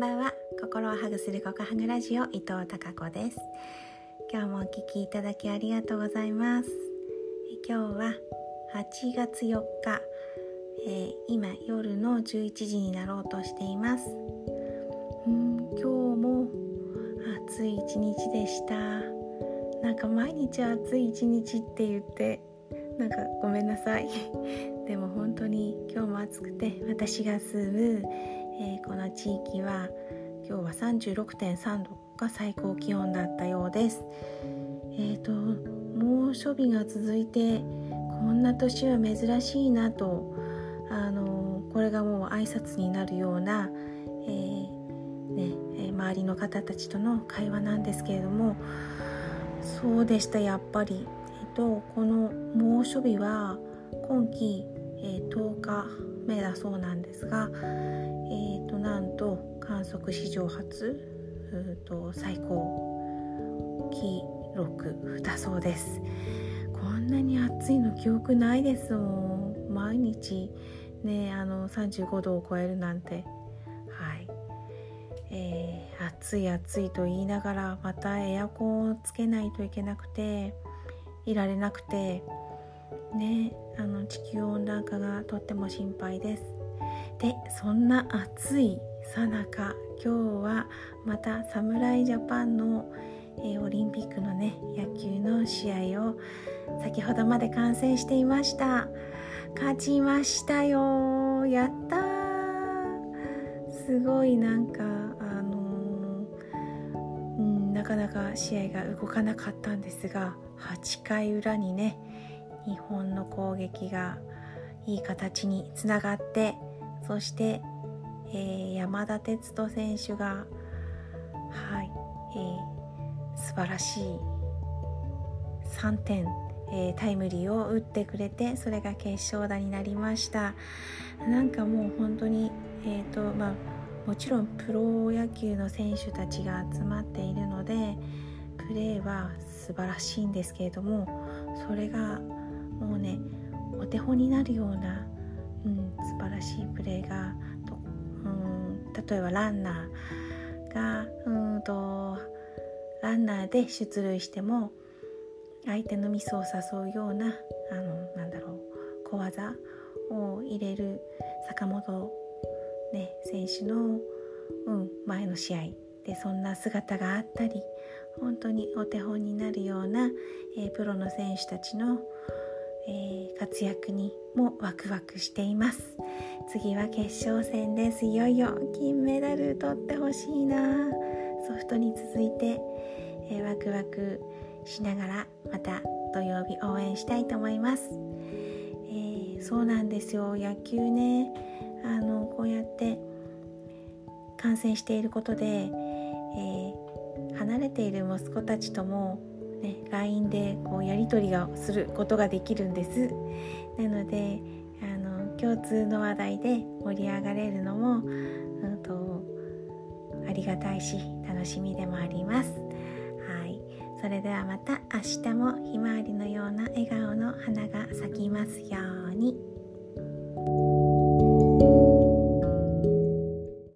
んばんは。心をハグするココハグラジオ伊藤孝子です。今日もお聞きいただきありがとうございます。今日は8月4日、えー、今夜の11時になろうとしています。うん今日も暑い一日でした。なんか毎日暑い一日って言ってなんかごめんなさい。でも本当に今日も暑くて私が住む、えー、この地域は今日は36.3度が最高気温だったようです。え、ー、と猛暑日が続いてこんな年は珍しいなとあのこれがもう挨拶になるような、えー、ね、周りの方たちとの会話なんですけれどもそうでしたやっぱり。とこの猛暑日は今季、えー、10日目だそうなんですが、え、観測史上初と最高記録だそうです。こんなに暑いの記憶ないですもん。毎日ねあの35度を超えるなんて。はい、えー、暑い暑いと言いながらまたエアコンをつけないといけなくていられなくてねあの地球温暖化がとっても心配です。でそんな暑いさなか今日はまた侍ジャパンの、えー、オリンピックのね野球の試合を先ほどまで観戦していました。勝ちましたよ。やったすごいなんかあのー、うん、なかなか試合が動かなかったんですが8回裏にね日本の攻撃がいい形につながってそして、えー、山田哲人選手がはい、えー、素晴らしい3点、えー、タイムリーを打ってくれてそれが決勝打になりました。なんかもう本当にえ、ー、とまあもちろんプロ野球の選手たちが集まっているのでプレーは素晴らしいんですけれどもそれがもうねお手本になるような、うん、素晴らしいプレーが、例えばランナーがうんとランナーで出塁しても相手のミスを誘うようなあのなんだろう小技を入れる坂本、ね、選手の、うん、前の試合でそんな姿があったり本当にお手本になるような、えー、プロの選手たちの、えー、活躍にもワクワクしています。次は決勝戦です。いよいよ金メダル取ってほしいな。ソフトに続いて、えー、ワクワクしながらまた土曜日応援したいと思います、えー、そうなんですよ。野球ねあのこうやって観戦していることで、えー離れている息子たちとも、ね、LINE でこうやり取りがすることができるんです。なので共通の話題で盛り上がれるのも、うんと、ありがたいし楽しみでもありますはいそれではまた明日もひまわりのような笑顔の花が咲きますように。